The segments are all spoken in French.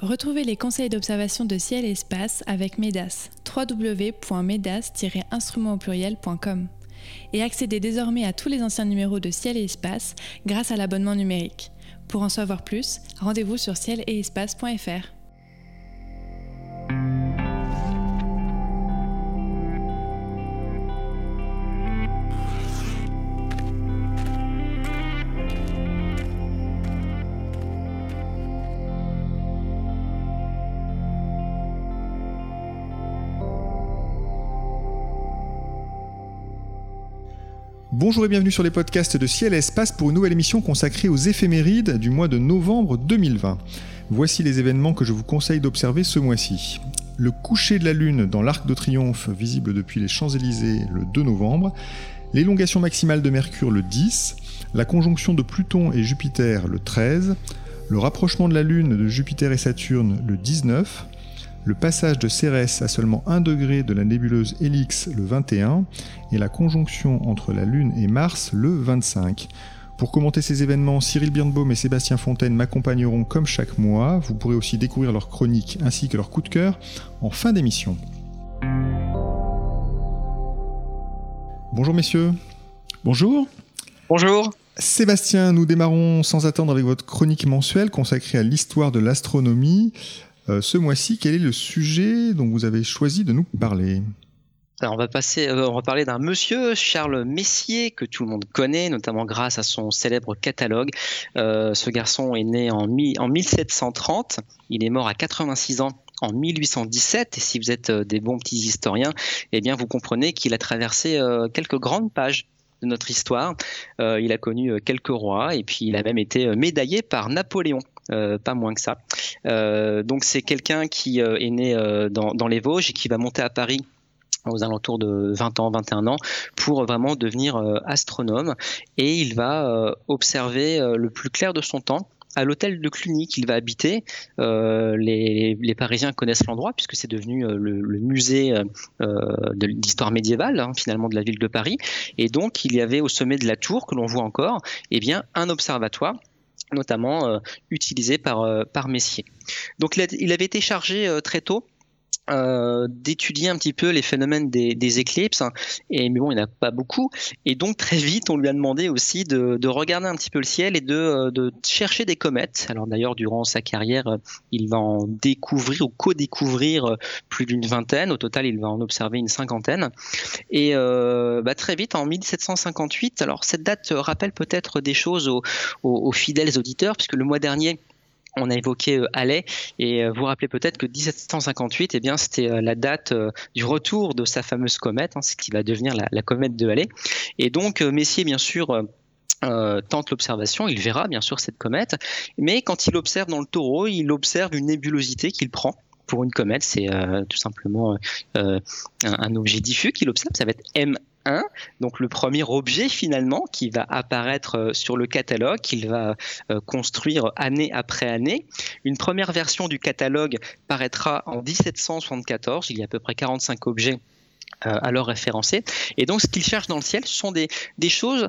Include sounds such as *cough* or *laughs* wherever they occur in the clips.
Retrouvez les conseils d'observation de ciel et espace avec MEDAS, www.medas-instrument au pluriel.com. Et accédez désormais à tous les anciens numéros de ciel et espace grâce à l'abonnement numérique. Pour en savoir plus, rendez-vous sur ciel Bonjour et bienvenue sur les podcasts de Ciel et Espace pour une nouvelle émission consacrée aux éphémérides du mois de novembre 2020. Voici les événements que je vous conseille d'observer ce mois-ci. Le coucher de la Lune dans l'Arc de Triomphe, visible depuis les Champs-Élysées le 2 novembre, l'élongation maximale de Mercure le 10, la conjonction de Pluton et Jupiter le 13, le rapprochement de la Lune de Jupiter et Saturne le 19, le passage de Cérès à seulement 1 degré de la nébuleuse Helix le 21 et la conjonction entre la Lune et Mars le 25. Pour commenter ces événements, Cyril Birnbaum et Sébastien Fontaine m'accompagneront comme chaque mois. Vous pourrez aussi découvrir leurs chroniques ainsi que leurs coups de cœur en fin d'émission. Bonjour messieurs. Bonjour. Bonjour. Sébastien, nous démarrons sans attendre avec votre chronique mensuelle consacrée à l'histoire de l'astronomie. Euh, ce mois-ci, quel est le sujet dont vous avez choisi de nous parler on va passer, euh, on va parler d'un monsieur, Charles Messier, que tout le monde connaît, notamment grâce à son célèbre catalogue. Euh, ce garçon est né en, en 1730, il est mort à 86 ans en 1817. Et si vous êtes des bons petits historiens, eh bien vous comprenez qu'il a traversé quelques grandes pages de notre histoire. il a connu quelques rois et puis il a même été médaillé par Napoléon. Euh, pas moins que ça. Euh, donc c'est quelqu'un qui euh, est né dans, les Vosges et qui va monter à Paris aux alentours de 20 ans, 21 ans, pour vraiment devenir astronome. Et il va observer le plus clair de son temps à l'hôtel de Cluny qu'il va habiter. les, Parisiens connaissent l'endroit puisque c'est devenu le, musée d'histoire médiévale hein, finalement de la ville de Paris. Et donc il y avait au sommet de la tour que l'on voit encore, eh bien un observatoire notamment euh, utilisé par, euh, par Messier. Donc il, avait été chargé euh, très tôt euh, d'étudier un petit peu les phénomènes des, éclipses. Et mais bon, il n'y en a pas beaucoup. Et donc très vite, on lui a demandé aussi de, regarder un petit peu le ciel et de, de chercher des comètes. Alors d'ailleurs, durant sa carrière, il va en découvrir ou co-découvrir plus d'une vingtaine. Au total, il va en observer une cinquantaine. Et euh, bah, très vite, en 1758, alors cette date rappelle peut-être des choses aux fidèles auditeurs, puisque le mois dernier, on a évoqué euh, Halley et euh, vous vous rappelez peut-être que 1758, eh bien, c'était euh, la date du retour de sa fameuse comète, hein, ce qui va devenir la, comète de Halley. Et donc Messier, bien sûr, tente l'observation, il verra bien sûr cette comète, mais quand il observe dans le taureau, il observe une nébulosité qu'il prend pour une comète, c'est tout simplement un, un, objet diffus qu'il observe, ça va être M donc le premier objet finalement qui va apparaître euh, sur le catalogue, qu'il va euh, construire année après année. Une première version du catalogue paraîtra en 1774, il y a à peu près 45 objets alors référencés. Et donc, ce qu'il cherche dans le ciel, ce sont des, choses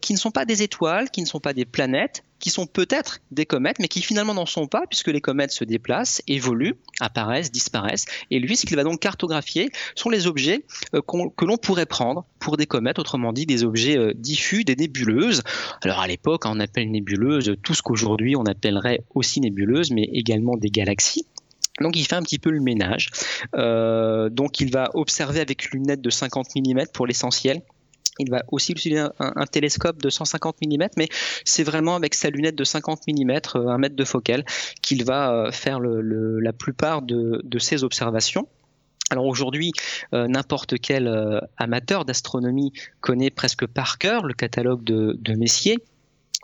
qui ne sont pas des étoiles, qui ne sont pas des planètes, qui sont peut-être des comètes, mais qui finalement n'en sont pas, puisque les comètes se déplacent, évoluent, apparaissent, disparaissent. Et lui, ce qu'il va donc cartographier sont les objets euh, que l'on pourrait prendre pour des comètes, autrement dit des objets euh, diffus, des nébuleuses. Alors à l'époque, on appelle nébuleuse tout ce qu'aujourd'hui on appellerait aussi nébuleuse, mais également des galaxies. Donc il fait un petit peu le ménage. Euh, donc il va observer avec une lunette de 50 mm pour l'essentiel il va aussi utiliser un, télescope de 150 mm, mais c'est vraiment avec sa lunette de 50 mm, euh, un mètre de focale, qu'il va euh, faire la plupart de, ses observations. Alors aujourd'hui, n'importe quel amateur d'astronomie connaît presque par cœur le catalogue de Messier.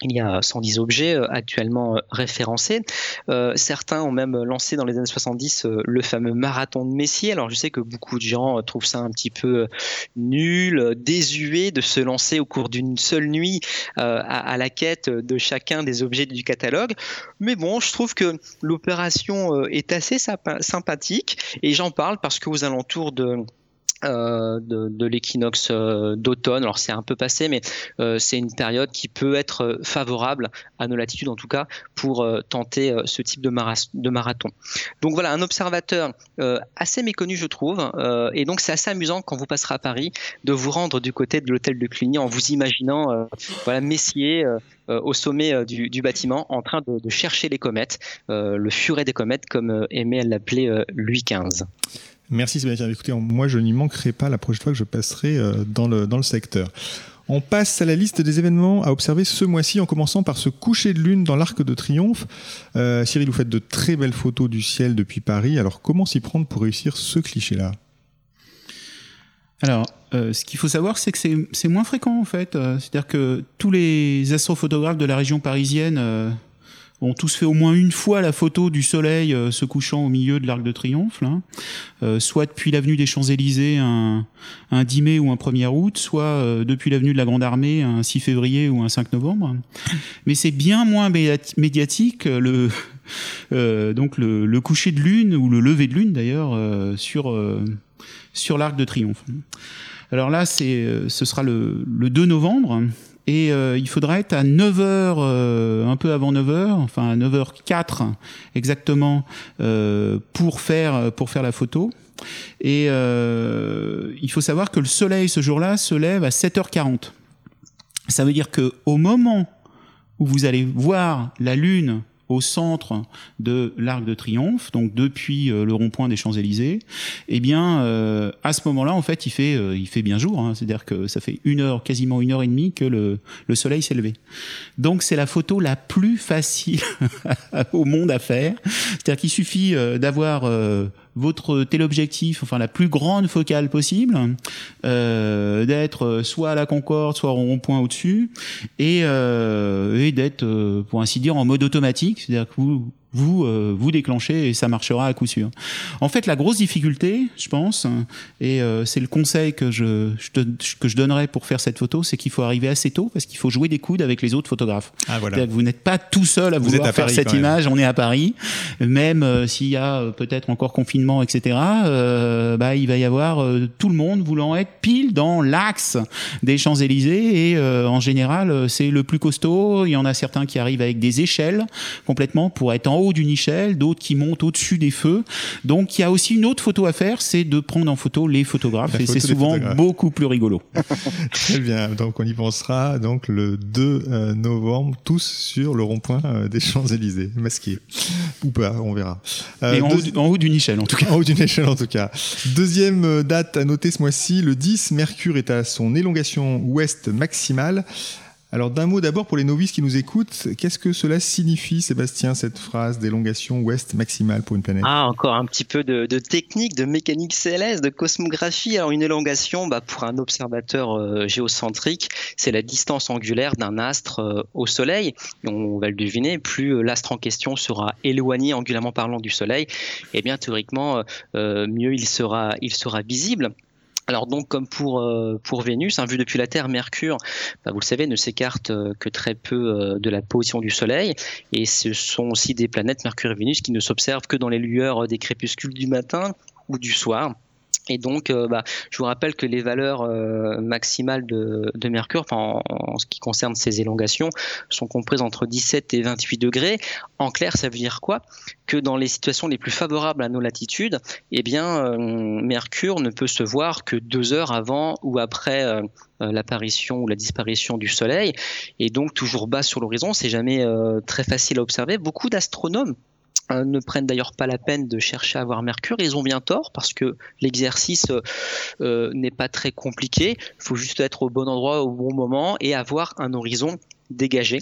Il y a 110 objets euh, actuellement euh, référencés. Euh, certains ont même lancé dans les années 70 le fameux marathon de Messier. Alors je sais que beaucoup de gens trouvent ça un petit peu nul, désuet de se lancer au cours d'une seule nuit à, la quête de chacun des objets du catalogue. Mais bon, je trouve que l'opération est assez sympathique et j'en parle parce qu'aux alentours de euh, de, l'équinoxe euh, d'automne. Alors c'est un peu passé, mais euh, c'est une période qui peut être favorable à nos latitudes, en tout cas, pour tenter ce type de, marathon. Donc voilà, un observateur assez méconnu, je trouve. et donc c'est assez amusant quand vous passerez à Paris de vous rendre du côté de l'hôtel de Cluny en vous imaginant voilà, Messier au sommet du, bâtiment en train de, de chercher les comètes, le furet des comètes, comme aimait l'appeler Louis XV. Merci Sébastien. Écoutez, moi je n'y manquerai pas la prochaine fois que je passerai euh, dans le, secteur. On passe à la liste des événements à observer ce mois-ci, en commençant par ce coucher de lune dans l'Arc de Triomphe. Euh, Cyril, vous faites de très belles photos du ciel depuis Paris. Alors, comment s'y prendre pour réussir ce cliché-là? Alors, euh, ce qu'il faut savoir, c'est que c'est moins fréquent, en fait. C'est-à-dire que tous les astrophotographes de la région parisienne ont tous fait au moins une fois la photo du soleil euh, se couchant au milieu de l'Arc de Triomphe, euh, soit depuis l'avenue des Champs-Élysées un, 10 mai ou un 1er août, soit euh, depuis l'avenue de la Grande Armée un 6 février ou un 5 novembre. *laughs* Mais c'est bien moins médiatique le *laughs* donc le, coucher de lune ou le lever de lune d'ailleurs sur sur l'Arc de Triomphe. Alors là, c'est ce sera le, le 2 novembre et euh, il faudra être à 9h, euh, un peu avant 9h, enfin à 9h04 exactement, euh, pour, faire, pour faire la photo. Et il faut savoir que le soleil ce jour-là se lève à 7h40. Ça veut dire que au moment où vous allez voir la lune au centre de l'Arc de Triomphe, donc depuis euh, le rond-point des Champs-Élysées, eh bien, euh, à ce moment-là, en fait, il fait, euh, il fait bien jour. Hein. C'est-à-dire que ça fait une heure, quasiment une heure et demie que le, le soleil s'est levé. Donc, c'est la photo la plus facile *laughs* au monde à faire. C'est-à-dire qu'il suffit d'avoir votre téléobjectif, enfin la plus grande focale possible, euh, d'être soit à la Concorde, soit au rond-point au-dessus, et, euh, et d'être, euh, pour ainsi dire, en mode automatique, c'est-à-dire que vous vous euh, vous déclenchez et ça marchera à coup sûr. En fait, la grosse difficulté, je pense, et euh, c'est le conseil que je, que je donnerais pour faire cette photo, c'est qu'il faut arriver assez tôt parce qu'il faut jouer des coudes avec les autres photographes. Ah, voilà. Vous n'êtes pas tout seul à vous vouloir faire cette image. On est à Paris, même euh, s'il y a peut-être encore confinement, etc. bah, il va y avoir tout le monde voulant être pile dans l'axe des Champs Élysées et en général, c'est le plus costaud. Il y en a certains qui arrivent avec des échelles complètement pour être en haut d'une échelle, d'autres qui montent au-dessus des feux. Donc il y a aussi une autre photo à faire, c'est de prendre en photo les photographes et c'est souvent beaucoup plus rigolo. *laughs* Très bien, donc on y pensera donc le 2 euh, novembre, tous sur le rond-point euh, des Champs-Élysées, masqués ou pas, on verra. Euh, en, haut, d'une échelle en tout cas. En haut d'une échelle en tout cas. Deuxième date à noter ce mois-ci, le 10, Mercure est à son élongation ouest maximale. Alors d'un mot d'abord pour les novices qui nous écoutent, qu'est-ce que cela signifie Sébastien, cette phrase d'élongation ouest maximale pour une planète? Ah, encore un petit peu de, technique, de mécanique céleste, de cosmographie. Alors une élongation, bah, pour un observateur euh, géocentrique, c'est la distance angulaire d'un astre euh, au Soleil. on va le deviner, plus euh, l'astre en question sera éloigné angulairement parlant du Soleil, et eh bien théoriquement, mieux il sera, il sera visible. Alors donc comme pour euh, pour Vénus, hein, vu depuis la Terre, Mercure, bah, vous le savez, ne s'écarte euh, que très peu euh, de la position du Soleil, et ce sont aussi des planètes Mercure et Vénus qui ne s'observent que dans les lueurs des crépuscules du matin ou du soir. Et donc, euh, bah, je vous rappelle que les valeurs euh, maximales de, Mercure, en, en, ce qui concerne ces élongations, sont comprises entre 17 et 28 degrés. En clair, ça veut dire quoi? Que dans les situations les plus favorables à nos latitudes, eh bien, euh, Mercure ne peut se voir que deux heures avant ou après l'apparition ou la disparition du Soleil, et donc toujours bas sur l'horizon. C'est jamais très facile à observer. Beaucoup d'astronomes ne prennent d'ailleurs pas la peine de chercher à voir Mercure. Ils ont bien tort parce que l'exercice euh, euh, n'est pas très compliqué. Il faut juste être au bon endroit au bon moment et avoir un horizon dégagé.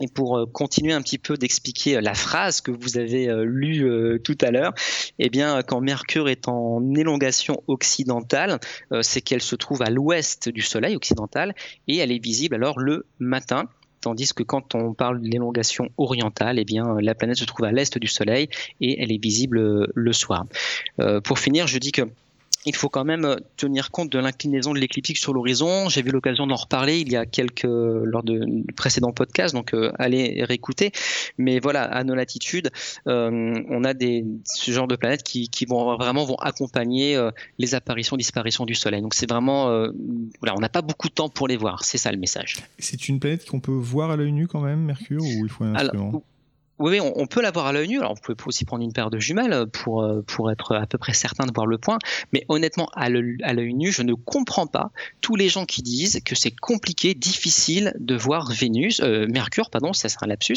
Et pour continuer un petit peu d'expliquer la phrase que vous avez lue tout à l'heure, eh bien, quand Mercure est en élongation occidentale, c'est qu'elle se trouve à l'ouest du Soleil occidental et elle est visible alors le matin tandis que quand on parle de l'élongation orientale, eh la planète se trouve à l'est du Soleil et elle est visible euh, le soir. Euh, pour finir, je dis que il faut quand même tenir compte de l'inclinaison de l'écliptique sur l'horizon. J'ai eu l'occasion d'en reparler il y a quelques lors de précédents podcasts, donc euh, allez réécouter. Mais voilà, à nos latitudes, euh, on a des ce genre de planètes qui, qui vont vraiment vont accompagner euh, les apparitions, disparitions du Soleil. Donc c'est vraiment voilà, on n'a pas beaucoup de temps pour les voir. C'est ça le message. C'est une planète qu'on peut voir à l'œil nu quand même, Mercure, ou il faut un instrument? Oui, on, peut l'avoir à l'œil nu. Alors, vous pouvez aussi prendre une paire de jumelles pour, euh, pour être à peu près certain de voir le point. Mais honnêtement, à l'œil nu, je ne comprends pas tous les gens qui disent que c'est compliqué, difficile de voir Vénus, euh, Mercure, pardon, ça c'est un lapsus,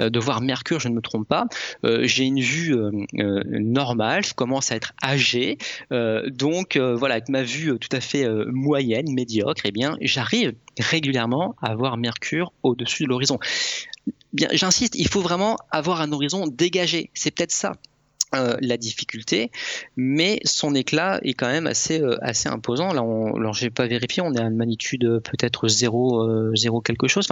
euh, de voir Mercure, je ne me trompe pas. J'ai une vue normale, je commence à être âgé. donc, voilà, avec ma vue tout à fait moyenne, médiocre, eh bien, j'arrive régulièrement à voir Mercure au-dessus de l'horizon j'insiste, il faut vraiment avoir un horizon dégagé. C'est peut-être ça. Euh, la difficulté, mais son éclat est quand même assez euh, assez imposant. Là, on, j'ai pas vérifié, on est à une magnitude euh, peut-être 0, 0 quelque chose.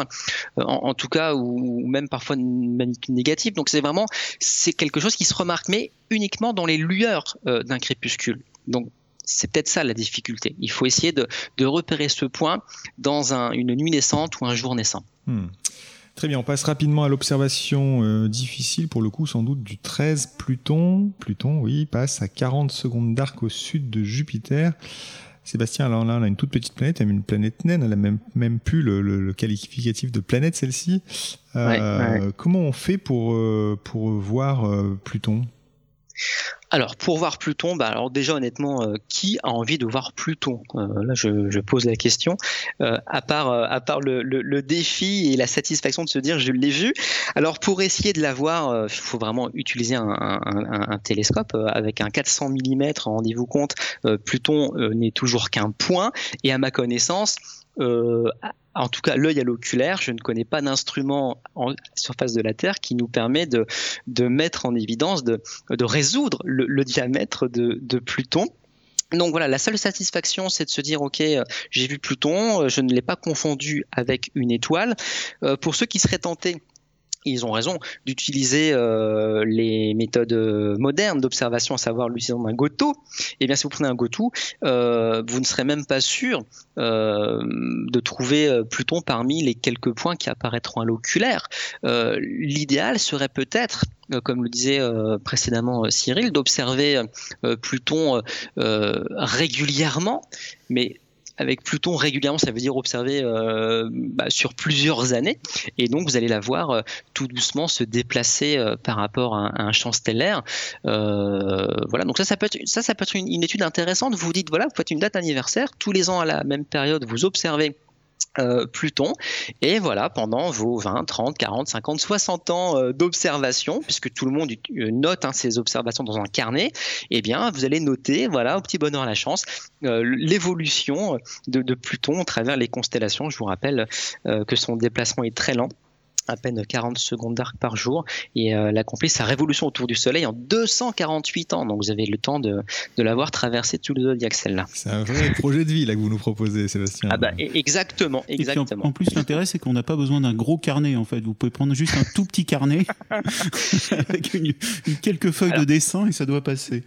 En, tout cas, ou, même parfois une magnitude négative. Donc c'est vraiment c'est quelque chose qui se remarque, mais uniquement dans les lueurs d'un crépuscule. Donc c'est peut-être ça la difficulté. Il faut essayer de, repérer ce point dans un, une nuit naissante ou un jour naissant. Hmm. Très bien, on passe rapidement à l'observation euh, difficile, pour le coup sans doute du 13 Pluton. Pluton, oui, passe à 40 secondes d'arc au sud de Jupiter. Sébastien, alors là, on a une toute petite planète, elle une planète naine, elle a même, même plus le, qualificatif de planète, celle-ci. Euh, comment on fait pour, euh, pour voir Pluton? Alors pour voir Pluton, bah alors déjà honnêtement, euh, qui a envie de voir Pluton? Euh, Là, je, pose la question. Euh, à part à part le, défi et la satisfaction de se dire je l'ai vu. Alors pour essayer de la voir, il faut vraiment utiliser un, télescope avec un 400 mm. Rendez-vous compte, Pluton n'est toujours qu'un point et à ma connaissance, en tout cas l'œil à l'oculaire, je ne connais pas d'instrument en surface de la Terre qui nous permet de, mettre en évidence, de, résoudre le, diamètre de, de Pluton. Donc voilà, la seule satisfaction, c'est de se dire, ok, euh, j'ai vu Pluton, euh, je ne l'ai pas confondu avec une étoile. Euh, pour ceux qui seraient tentés ils ont raison d'utiliser euh, les méthodes euh, modernes d'observation, à savoir l'utilisation d'un goto. Eh bien, si vous prenez un goto, euh, vous ne serez même pas sûr de trouver Pluton parmi les quelques points qui apparaîtront à l'oculaire. L'idéal serait peut-être comme le disait précédemment Cyril, d'observer Pluton régulièrement, mais avec Pluton régulièrement, ça veut dire observer euh, bah, sur plusieurs années, et donc vous allez la voir euh, tout doucement se déplacer euh, par rapport à, un champ stellaire. voilà, donc ça, ça peut être ça, ça peut être une, une étude intéressante. Vous vous dites voilà, vous faites une date anniversaire, tous les ans à la même période, vous observez euh, Pluton. Et voilà, pendant vos 20, 30, 40, 50, 60 ans euh, d'observation, puisque tout le monde euh, note hein, ces observations dans un carnet, eh bien, vous allez noter, voilà, au petit bonheur la chance, l'évolution de, de, Pluton à travers les constellations. Je vous rappelle que son déplacement est très lent à peine 40 secondes d'arc par jour et euh, elle a accompli sa révolution autour du Soleil en 248 ans. Donc vous avez le temps de, de l'avoir traversé tout le zodiaque celle-là. C'est un vrai projet de vie là que vous nous proposez, Sébastien. Ah bah e-, exactement, exactement. En, plus l'intérêt c'est qu'on n'a pas besoin d'un gros carnet en fait. Vous pouvez prendre juste un tout petit carnet *laughs* avec une, quelques feuilles de dessin et ça doit passer.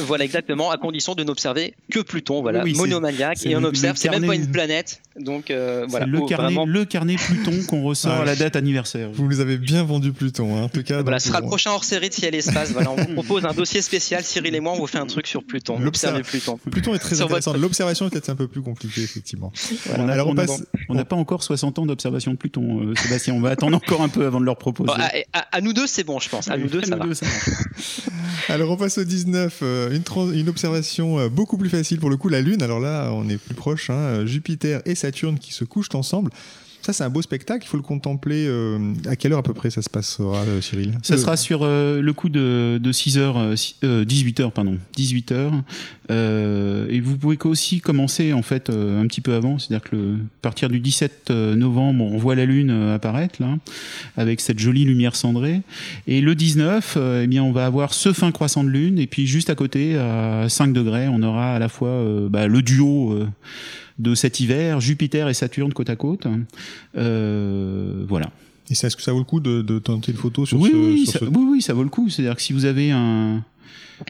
Voilà exactement, à condition de n'observer que Pluton, voilà, monomaniaque et on observe, c'est même pas une planète. Donc euh, voilà. Le carnet, le carnet Pluton qu'on ressort à la date anniversaire vous nous avez bien vendu Pluton, hein. en tout cas. Voilà, ce sera le prochain hors série de Ciel Espace. Voilà, on vous propose un dossier spécial, Cyril et moi, on vous fait un truc sur Pluton. L'observer Pluton. Pluton est très intéressant. L'observation est peut-être un peu plus compliquée, effectivement. Alors on n'a pas encore 60 ans d'observation de Pluton, euh, Sébastien. On va attendre encore un peu avant de leur proposer. à, nous deux, c'est bon, je pense. À nous deux, ça, va. *laughs* Alors on passe au 19. Euh, une, une, observation euh, beaucoup plus facile pour le coup, la Lune. Alors là, on est plus proche. Hein, Jupiter et Saturne qui se couchent ensemble. Ça, c'est un beau spectacle. Il faut le contempler. Euh, à quelle heure à peu près ça se passera, euh, Cyril Ça sera sur euh, le coup de, 6h, 18h, pardon. 18h. et vous pouvez aussi commencer, en fait, un petit peu avant. C'est-à-dire que le, à partir du 17 novembre, on voit la Lune apparaître, là, avec cette jolie lumière cendrée. Et le 19, eh bien, on va avoir ce fin croissant de Lune. Et puis, juste à côté, à 5 degrés, on aura à la fois bah, le duo de cet hiver, Jupiter et Saturne côte à côte. Euh, voilà. Et est-ce que ça vaut le coup de, tenter une photo sur oui, ce, oui, ça, oui, oui, ça vaut le coup. C'est-à-dire que si vous avez un,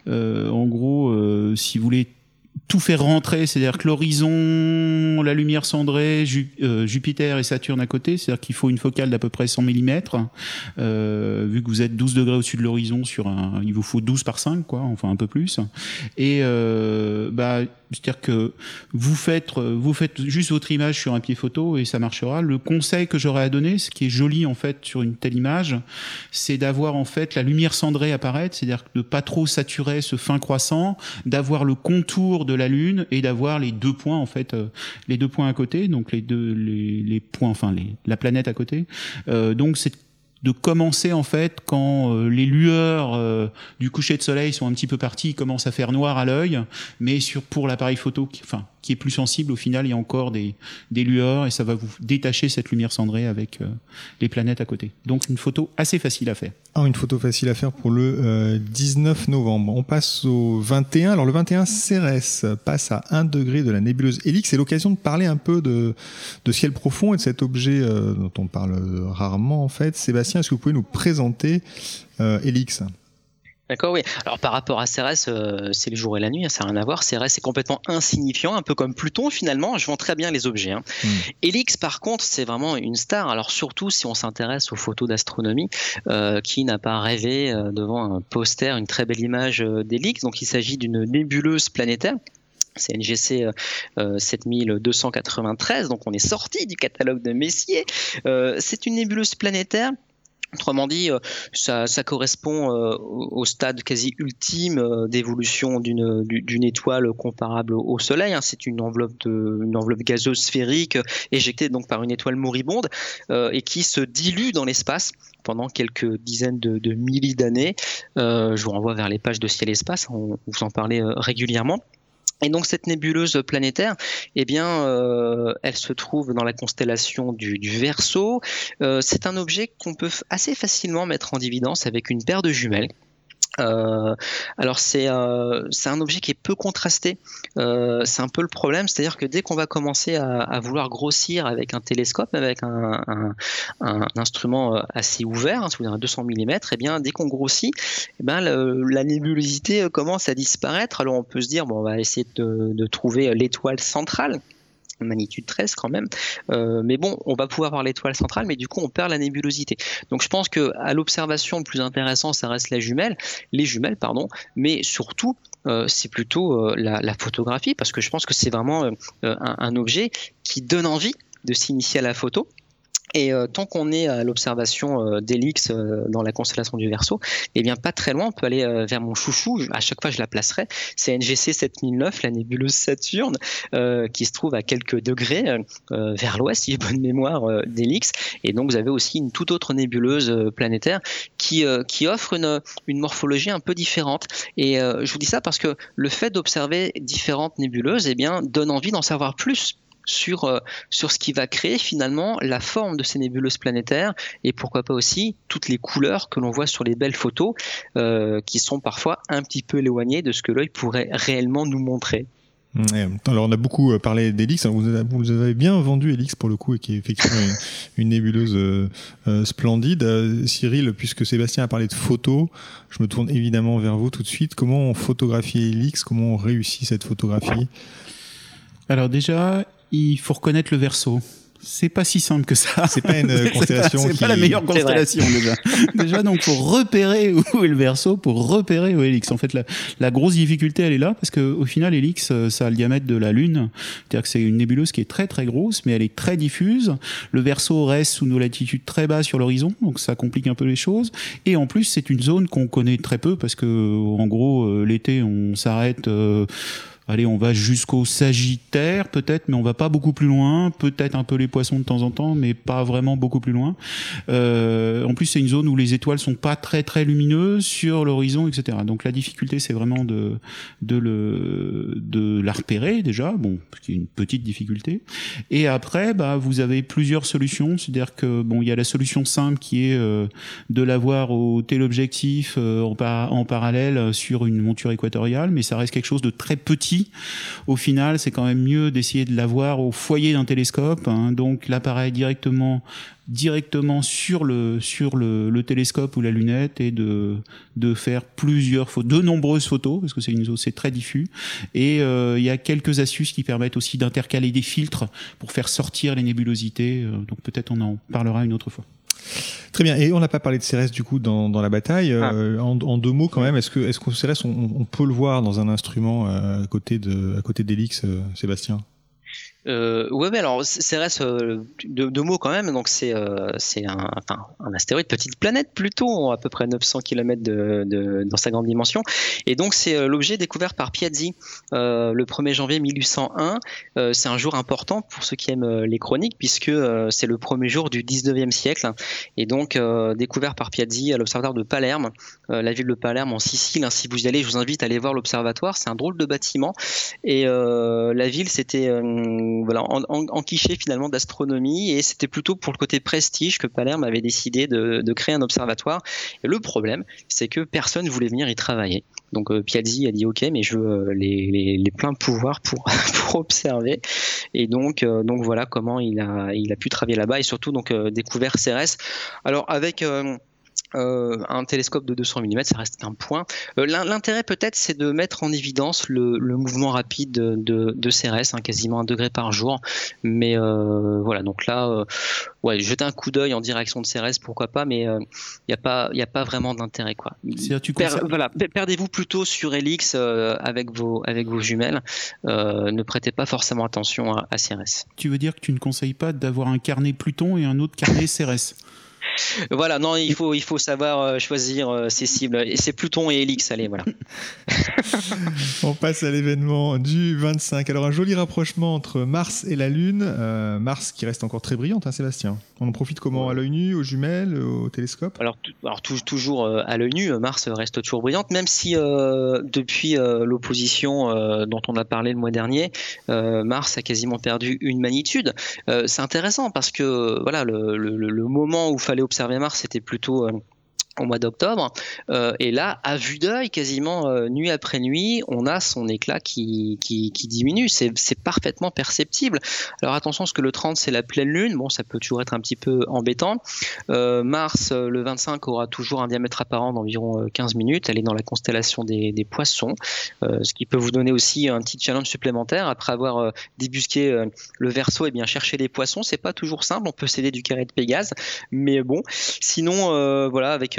euh, en gros, euh, si vous voulez tout faire rentrer, c'est-à-dire que l'horizon, la lumière cendrée, euh, Jupiter et Saturne à côté, c'est-à-dire qu'il faut une focale d'à peu près 100 mm, euh, vu que vous êtes 12 degrés au-dessus de l'horizon, sur un, il vous faut 12 par 5, quoi, enfin un peu plus. Et euh, bah, c'est-à-dire que vous faites, vous faites juste votre image sur un pied photo et ça marchera. Le conseil que j'aurais à donner, ce qui est joli en fait sur une telle image, c'est d'avoir en fait la lumière cendrée apparaître, c'est-à-dire de pas trop saturer ce fin croissant, d'avoir le contour de la lune et d'avoir les deux points en fait, euh, les deux points à côté, donc les deux les, les points, enfin les, la planète à côté. Euh, donc c'est de commencer en fait quand euh, les lueurs euh, du coucher de soleil sont un petit peu parties, il commence à faire noir à l'œil, mais sur pour l'appareil photo, qui, enfin qui est plus sensible, au final il y a encore des, des lueurs et ça va vous détacher cette lumière cendrée avec euh, les planètes à côté. Donc une photo assez facile à faire. Ah, une photo facile à faire pour le 19 novembre. On passe au 21. Alors le 21, Cérès passe à 1 degré de la nébuleuse Helix. C'est l'occasion de parler un peu de, de ciel profond et de cet objet dont on parle rarement en fait. Sébastien est-ce que vous pouvez nous présenter euh, Elix D'accord, oui. Alors par rapport à Cérès, euh, c'est le jour et la nuit, hein, ça n'a rien à voir. Cérès est complètement insignifiant, un peu comme Pluton finalement. Je vends très bien les objets. Hein. Hmm. Helix, par contre, c'est vraiment une star. Alors surtout si on s'intéresse aux photos d'astronomie, euh, qui n'a pas rêvé devant un poster, une très belle image d'Helix. Donc il s'agit d'une nébuleuse planétaire c'est NGC 7293, donc on est sorti du catalogue de Messier. c'est une nébuleuse planétaire Autrement dit, euh, ça, correspond euh, au stade quasi ultime euh, d'évolution d'une étoile comparable au Soleil. Hein. C'est une enveloppe, de, gazeuse sphérique éjectée donc par une étoile moribonde et qui se dilue dans l'espace pendant quelques dizaines de, milliers d'années. je vous renvoie vers les pages de Ciel Espace, on vous en parlait régulièrement. Et donc cette nébuleuse planétaire, eh bien, euh, elle se trouve dans la constellation du, du Verseau. Euh, c'est un objet qu'on peut assez facilement mettre en évidence avec une paire de jumelles. Euh, alors c'est euh, c'est un objet qui est peu contrasté. Euh, c'est un peu le problème, c'est-à-dire que dès qu'on va commencer à, vouloir grossir avec un télescope, avec un, instrument assez ouvert, hein, un 200 mm, et bien dès qu'on grossit, eh ben la nébulosité commence à disparaître. Alors on peut se dire on va essayer de trouver l'étoile centrale magnitude 13 quand même. Euh, mais bon, on va pouvoir voir l'étoile centrale, mais du coup, on perd la nébulosité. Donc, je pense que à l'observation, le plus intéressant, ça reste la jumelle, les jumelles, pardon, mais surtout, euh, c'est plutôt euh, la, photographie, parce que je pense que c'est vraiment un, objet qui donne envie de s'initier à la photo. Et euh, tant qu'on est à l'observation euh, d'Helix euh, dans la constellation du Verseau, eh bien pas très loin, on peut aller vers mon chouchou. À chaque fois, je la placerai. C'est NGC 7009, la nébuleuse Saturne, qui se trouve à quelques degrés vers l'ouest, si j'ai bonne mémoire, d'Helix. Et donc, vous avez aussi une toute autre nébuleuse planétaire qui qui offre une, une morphologie un peu différente. Et je vous dis ça parce que le fait d'observer différentes nébuleuses, eh bien, donne envie d'en savoir plus sur, euh, sur ce qui va créer finalement la forme de ces nébuleuses planétaires et pourquoi pas aussi toutes les couleurs que l'on voit sur les belles photos euh, qui sont parfois un petit peu éloignées de ce que l'œil pourrait réellement nous montrer. Alors on a beaucoup euh, parlé d'Elix, vous, vous avez bien vendu Elix pour le coup et qui est effectivement une, *laughs* nébuleuse splendide. Cyril, puisque Sébastien a parlé de photos, je me tourne évidemment vers vous tout de suite. Comment on photographie Elix Comment on réussit cette photographie? Alors déjà, il faut reconnaître le verso. C'est pas si simple que ça. C'est pas une *laughs* constellation. C'est pas, la meilleure constellation *laughs* déjà. déjà donc pour repérer où est le verso, pour repérer où est l'Helix. En fait, la, grosse difficulté elle est là parce que au final, l'Helix, euh, ça a le diamètre de la Lune. C'est-à-dire que c'est une nébuleuse qui est très très grosse, mais elle est très diffuse. Le verso reste sous nos latitudes très bas sur l'horizon, donc ça complique un peu les choses. Et en plus, c'est une zone qu'on connaît très peu parce que en gros, euh, l'été, on s'arrête. Euh, allez, on va jusqu'au Sagittaire peut-être, mais on va pas beaucoup plus loin. Peut-être un peu les poissons de temps en temps, mais pas vraiment beaucoup plus loin. Euh, en plus, c'est une zone où les étoiles sont pas très très lumineuses sur l'horizon, etc. Donc la difficulté, c'est vraiment de de le de la repérer déjà, bon, une petite difficulté. Et après, bah, vous avez plusieurs solutions. C'est-à-dire que bon, il y a la solution simple qui est euh, de l'avoir au téléobjectif euh, en, en parallèle sur une monture équatoriale, mais ça reste quelque chose de très petit au final, c'est quand même mieux d'essayer de l'avoir au foyer d'un télescope. Hein. donc l'appareil directement sur le télescope ou la lunette et de faire plusieurs de nombreuses photos parce que c'est une c'est très diffus et euh, il y a quelques astuces qui permettent aussi d'intercaler des filtres pour faire sortir les nébulosités. Euh, donc peut-être on en parlera une autre fois. Très bien. Et on n'a pas parlé de Cérès du coup dans, dans la bataille. Euh, ah. en, deux mots quand même, est-ce que est-ce qu'on Cérès on, on, peut le voir dans un instrument à côté de à côté d'Elix, Sébastien? Euh, ouais, mais alors Cérès, euh, deux, mots quand même. Donc c'est euh, un, astéroïde, petite planète plutôt, à peu près 900 km de, dans sa grande dimension. Et donc c'est euh, l'objet découvert par Piazzi le 1er janvier 1801. Euh, c'est un jour important pour ceux qui aiment les chroniques puisque c'est le premier jour du 19e siècle. Et donc découvert par Piazzi à l'observatoire de Palerme, la ville de Palerme en Sicile. si vous y allez, je vous invite à aller voir l'observatoire. C'est un drôle de bâtiment. Et la ville, c'était en, en, finalement d'astronomie et c'était plutôt pour le côté prestige que Palerme avait décidé de, créer un observatoire. Et le problème, c'est que personne voulait venir y travailler. Donc euh, Piazzi a dit ok, mais je veux euh, les, les, pleins pouvoirs pour, *laughs* pour observer. Et donc euh, donc voilà comment il a il a pu travailler là-bas et surtout donc découvert Cérès. Alors avec euh, un télescope de 200 mm, ça reste un point. Euh, l'intérêt peut-être, c'est de mettre en évidence le, mouvement rapide de, de, Cérès, hein, quasiment un degré par jour. Mais euh, voilà, donc là, ouais, jeter un coup d'œil en direction de Cérès, pourquoi pas, mais il n'y a pas, il a pas vraiment d'intérêt quoi. voilà, perdez-vous plutôt sur Helix avec vos avec vos jumelles. ne prêtez pas forcément attention à, à Cérès. Tu veux dire que tu ne conseilles pas d'avoir un carnet Pluton et un autre carnet *laughs* Cérès voilà, non, il faut, il faut savoir euh, choisir euh, ses cibles. Et c'est Pluton et Helix, allez, voilà. *laughs* On passe à l'événement du 25. Alors, un joli rapprochement entre Mars et la Lune. Euh, Mars qui reste encore très brillante, hein, Sébastien. On en profite comment? À l'œil nu, aux jumelles, au télescope? Alors, alors toujours à l'œil nu, Mars reste toujours brillante, même si depuis l'opposition dont on a parlé le mois dernier, Mars a quasiment perdu une magnitude. c'est intéressant parce que voilà, le, le, le moment où fallait observer Mars, c'était plutôt euh, au mois d'octobre. Euh, et là, à vue d'œil, quasiment euh, nuit après nuit, on a son éclat qui, qui, diminue. C'est parfaitement perceptible. Alors attention, parce que le 30, c'est la pleine lune. Bon, ça peut toujours être un petit peu embêtant. Euh, Mars, le 25, aura toujours un diamètre apparent d'environ 15 minutes. Elle est dans la constellation des, des poissons, ce qui peut vous donner aussi un petit challenge supplémentaire. Après avoir débusqué le verso, et bien chercher les poissons, c'est pas toujours simple. On peut céder du carré de Pégase, mais bon. Sinon, voilà, avec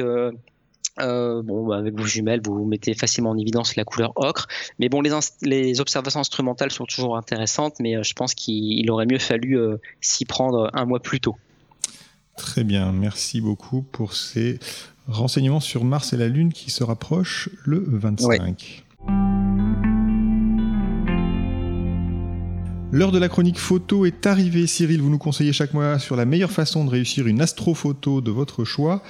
euh, bon, bah, avec vos jumelles, vous mettez facilement en évidence la couleur ocre. Mais bon, les, les observations instrumentales sont toujours intéressantes, mais euh, je pense qu'il aurait mieux fallu euh, s'y prendre un mois plus tôt. Très bien, merci beaucoup pour ces renseignements sur Mars et la Lune qui se rapprochent le 25. L'heure de la chronique photo est arrivée. Cyril, vous nous conseillez chaque mois sur la meilleure façon de réussir une astrophoto de votre choix.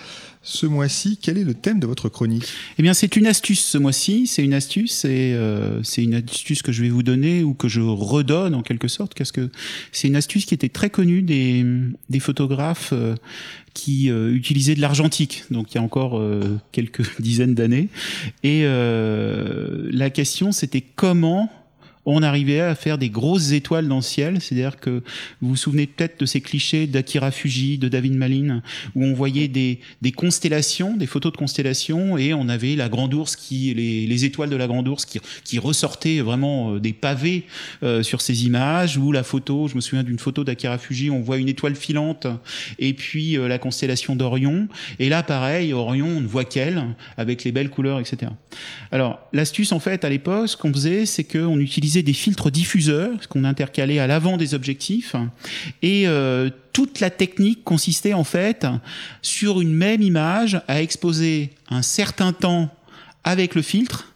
Ce mois-ci, quel est le thème de votre chronique? Eh bien, c'est une astuce ce mois-ci. C'est une astuce et euh, c'est une astuce que je vais vous donner ou que je redonne en quelque sorte, parce que c'est une astuce qui était très connue des, des photographes euh, qui euh, utilisaient de l'argentique, donc il y a encore quelques *laughs* dizaines d'années. Et la question, c'était comment on arrivait à faire des grosses étoiles dans le ciel. C'est-à-dire que vous vous souvenez peut-être de ces clichés d'Akira Fuji, de David Malin, où on voyait des, des constellations, des photos de constellations, et on avait la grande ours qui, les, les étoiles de la grande ours qui, qui ressortaient vraiment euh, des pavés euh, sur ces images, ou la photo, je me souviens d'une photo d'Akira Fuji, on voit une étoile filante, et puis euh, la constellation d'Orion. Et là, pareil, Orion, on ne voit qu'elle, avec les belles couleurs, etc. Alors, l'astuce, en fait, à l'époque, ce qu'on faisait, c'est qu'on utilisait des filtres diffuseurs qu'on intercalait à l'avant des objectifs. Et euh, toute la technique consistait en fait sur une même image à exposer un certain temps avec le filtre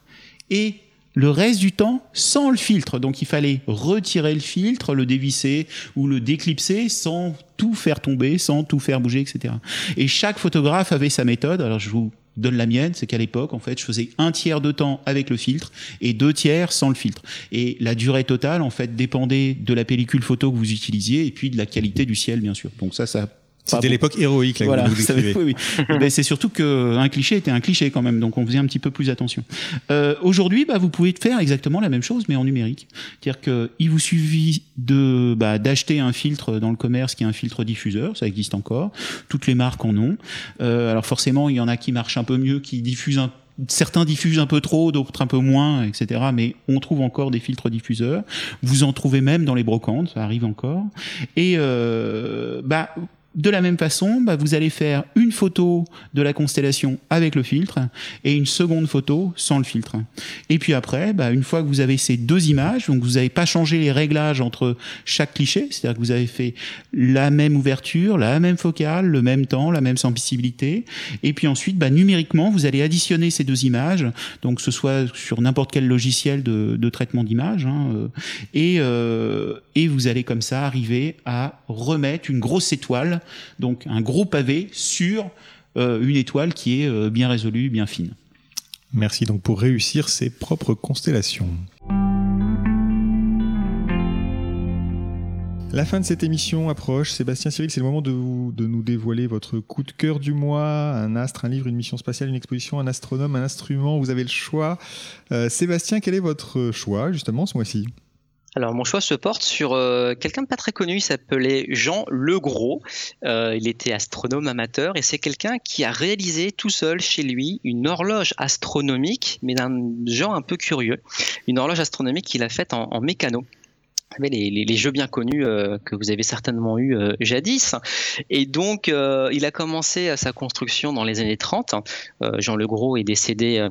et le reste du temps sans le filtre. Donc il fallait retirer le filtre, le dévisser ou le déclipser sans tout faire tomber, sans tout faire bouger, etc. Et chaque photographe avait sa méthode. Alors je vous donne la mienne, c'est qu'à l'époque, en fait, je faisais un tiers de temps avec le filtre et deux tiers sans le filtre. Et la durée totale, en fait, dépendait de la pellicule photo que vous utilisiez et puis de la qualité du ciel, bien sûr. Donc ça, ça C'était l'époque héroïque, là, voilà, que vous *laughs* décrivez. oui, oui. *laughs* Mais c'est surtout qu'un cliché était un cliché quand même, donc on faisait un petit peu plus attention. Euh, Aujourd'hui, bah, vous pouvez faire exactement la même chose, mais en numérique. C'est-à-dire qu'il vous suffit de bah, d'acheter un filtre dans le commerce qui est un filtre diffuseur, ça existe encore. Toutes les marques en ont. Euh, alors forcément, il y en a qui marchent un peu mieux, qui diffusent un Certains diffusent un peu trop, d'autres un peu moins, etc. Mais on trouve encore des filtres diffuseurs. Vous en trouvez même dans les brocantes, ça arrive encore. Et euh, bah de la même façon, bah, vous allez faire une photo de la constellation avec le filtre et une seconde photo sans le filtre. Et puis après, bah, une fois que vous avez ces deux images, donc vous n'avez pas changé les réglages entre chaque cliché, c'est-à-dire que vous avez fait la même ouverture, la même focale, le même temps, la même sensibilité. Et puis ensuite, bah, numériquement, vous allez additionner ces deux images, donc ce soit sur n'importe quel logiciel de, de traitement d'image, hein, euh, et, euh, et vous allez comme ça arriver à remettre une grosse étoile donc un gros pavé sur euh, une étoile qui est euh, bien résolue, bien fine. Merci donc pour réussir ses propres constellations. La fin de cette émission approche. Sébastien Cyril, c'est le moment de, vous- nous dévoiler votre coup de cœur du mois. Un astre, un livre, une mission spatiale, une exposition, un astronome, un instrument. Vous avez le choix. Euh, Sébastien, quel est votre choix justement ce mois-ci? Alors mon choix se porte sur euh, quelqu'un de pas très connu, il s'appelait Jean Legros. Euh, il était astronome amateur et c'est quelqu'un qui a réalisé tout seul chez lui une horloge astronomique, mais d'un genre un peu curieux. Une horloge astronomique qu'il a faite en, mécano. Les, les- jeux bien connus euh, que vous avez certainement eu jadis. Et donc, il a commencé sa construction dans les années 30. Euh, Jean Legros est décédé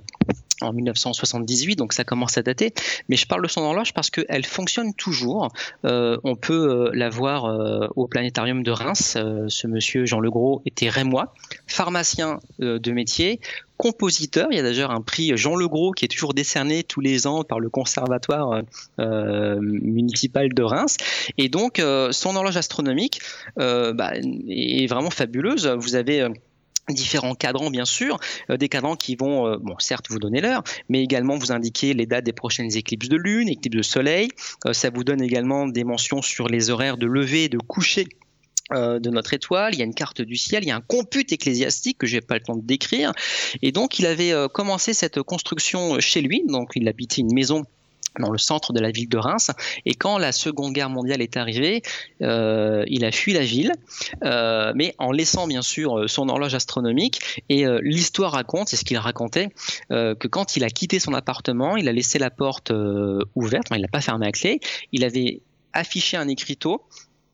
en 1978, donc ça commence à dater. Mais je parle de son horloge parce qu'elle fonctionne toujours. Euh, on peut euh, la voir euh, au planétarium de Reims. Ce monsieur Jean Legros était rémois, pharmacien de métier, compositeur. Il y a d'ailleurs un prix Jean Legros qui est toujours décerné tous les ans par le conservatoire municipal de Reims. Et donc, son horloge astronomique euh, bah, est vraiment fabuleuse. Vous avez différents cadrans bien sûr, euh, des cadrans qui vont, euh, bon certes vous donner l'heure, mais également vous indiquer les dates des prochaines éclipses de lune, éclipses de soleil. Euh, ça vous donne également des mentions sur les horaires de lever et de coucher de notre étoile, il y a une carte du ciel, il y a un compute ecclésiastique que j'ai pas le temps de décrire. Et donc il avait commencé cette construction chez lui, donc il habitait une maison dans le centre de la ville de Reims. Et quand la Seconde Guerre mondiale est arrivée, euh, il a fui la ville, euh, mais en laissant bien sûr euh, son horloge astronomique. Et l'histoire raconte, c'est ce qu'il racontait, que quand il a quitté son appartement, il a laissé la porte ouverte, il l'a pas fermée à clé. Il avait affiché un écriteau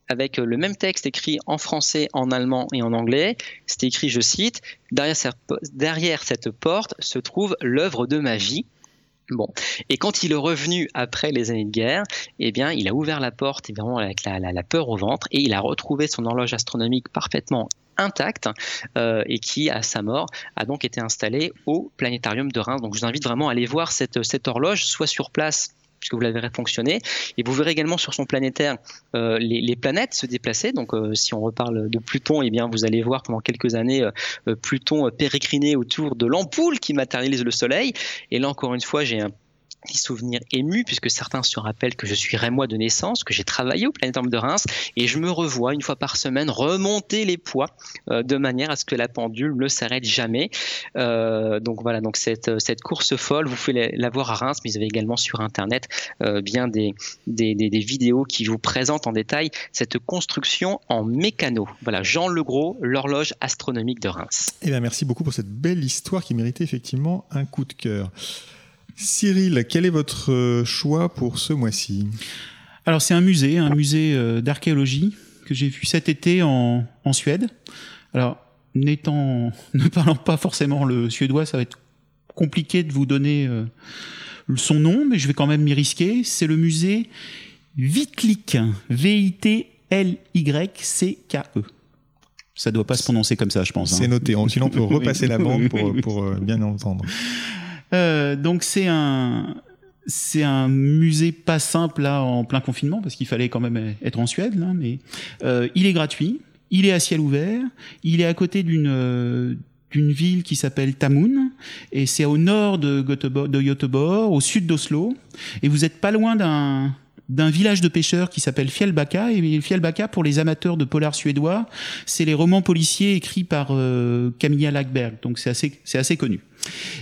avec le même texte écrit en français, en allemand et en anglais. C'était écrit, je cite, derrière cette porte se trouve l'œuvre de ma vie. Bon. Et quand il est revenu après les années de guerre, eh bien, il a ouvert la porte, évidemment, avec la, peur au ventre, et il a retrouvé son horloge astronomique parfaitement intacte, euh, et qui, à sa mort, a donc été installé au planétarium de Reims. Donc, je vous invite vraiment à aller voir cette, cette horloge, soit sur place puisque vous la verrez fonctionner. Et vous verrez également sur son planétaire euh, les, les planètes se déplacer. Donc, euh, si on reparle de Pluton, eh bien, vous allez voir pendant quelques années euh, euh, Pluton euh, pérégriner autour de l'ampoule qui matérialise le Soleil. Et là, encore une fois, j'ai un petit souvenir ému puisque certains se rappellent que je suis rémois de naissance, que j'ai travaillé au planétarium de Reims et je me revois une fois par semaine remonter les poids euh, de manière à ce que la pendule ne s'arrête jamais. Euh, donc voilà, donc cette, cette course folle, vous pouvez la, voir à Reims, mais vous avez également sur internet euh, bien des, des, des, des vidéos qui vous présentent en détail cette construction en mécano. Voilà, Jean Legros, l'horloge astronomique de Reims. Eh bien, merci beaucoup pour cette belle histoire qui méritait effectivement un coup de cœur. Cyril, quel est votre euh, choix pour ce mois-ci? Alors c'est un musée, un musée euh, d'archéologie que j'ai vu cet été en, en Suède. Alors n'étant, *laughs* ne parlant pas forcément le suédois, ça va être compliqué de vous donner euh, son nom, mais je vais quand même m'y risquer. C'est le musée Vitlik, V-I-T-L-Y-C-K-E. Ça doit pas se prononcer comme ça, je pense. hein. C'est noté. On- Sinon, on peut *laughs* repasser la bande pour, bien entendre. Euh, donc c'est un c'est un musée pas simple là en plein confinement parce qu'il fallait quand même être en Suède là, mais euh, il est gratuit, il est à ciel ouvert, il est à côté d'une euh, d'une ville qui s'appelle Tamun et c'est au nord de Göteborg, de Göteborg, au sud d'Oslo et vous êtes pas loin d'un d'un village de pêcheurs qui s'appelle Fjällbacka. Et Fjällbacka, pour les amateurs de polar suédois, c'est les romans policiers écrits par euh, Camilla Lackberg. Donc c'est assez, c'est assez connu.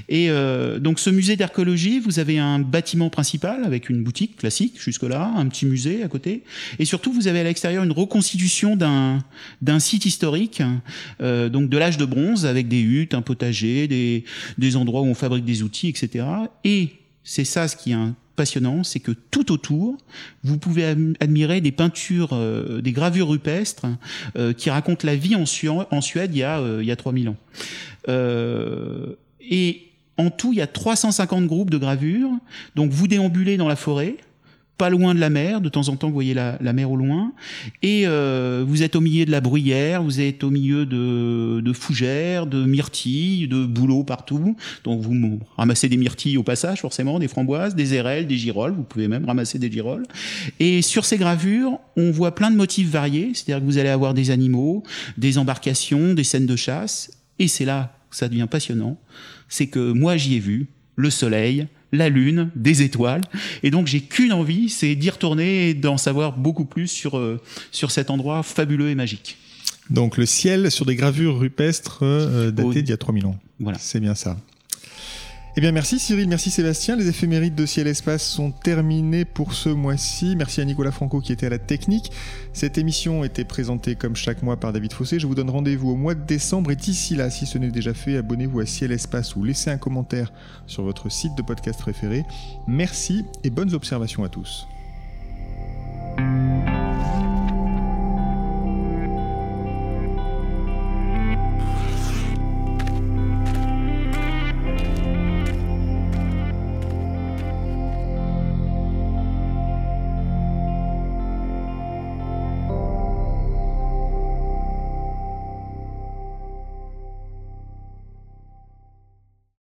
Et euh, donc ce musée d'archéologie, vous avez un bâtiment principal avec une boutique classique jusque-là, un petit musée à côté, et surtout vous avez à l'extérieur une reconstitution d'un d'un site historique, euh, donc de l'âge de bronze avec des huttes, un potager, des des endroits où on fabrique des outils, etc. Et c'est ça ce qui est passionnant, c'est que tout autour, vous pouvez admirer des peintures, euh, des gravures rupestres euh, qui racontent la vie en, en Suède il y, a, euh, il y a 3000 ans. Et en tout, il y a 350 groupes de gravures. Donc vous déambulez dans la forêt, pas loin de la mer. De temps en temps, vous voyez la, mer au loin. Et euh, vous êtes au milieu de la bruyère, vous êtes au milieu de, de fougères, de myrtilles, de bouleaux partout. Donc vous ramassez des myrtilles au passage, forcément, des framboises, des érelles, des girolles. Vous pouvez même ramasser des girolles. Et sur ces gravures, on voit plein de motifs variés. C'est-à-dire que vous allez avoir des animaux, des embarcations, des scènes de chasse. Et c'est là ça devient passionnant. C'est que moi, j'y ai vu le soleil, la lune, des étoiles. Et donc j'ai qu'une envie, c'est d'y retourner et d'en savoir beaucoup plus sur, euh, sur cet endroit fabuleux et magique. Donc le ciel sur des gravures rupestres euh, datées d'il y a 3000 ans. Voilà. C'est bien ça. Eh bien, merci Cyril, merci Sébastien. Les éphémérides de Ciel Espace sont terminées pour ce mois-ci. Merci à Nicolas Franco qui était à la technique. Cette émission était présentée comme chaque mois par David Fossé. Je vous donne rendez-vous au mois de décembre et d'ici là, si ce n'est déjà fait, abonnez-vous à Ciel Espace ou laissez un commentaire sur votre site de podcast préféré. Merci et bonnes observations à tous.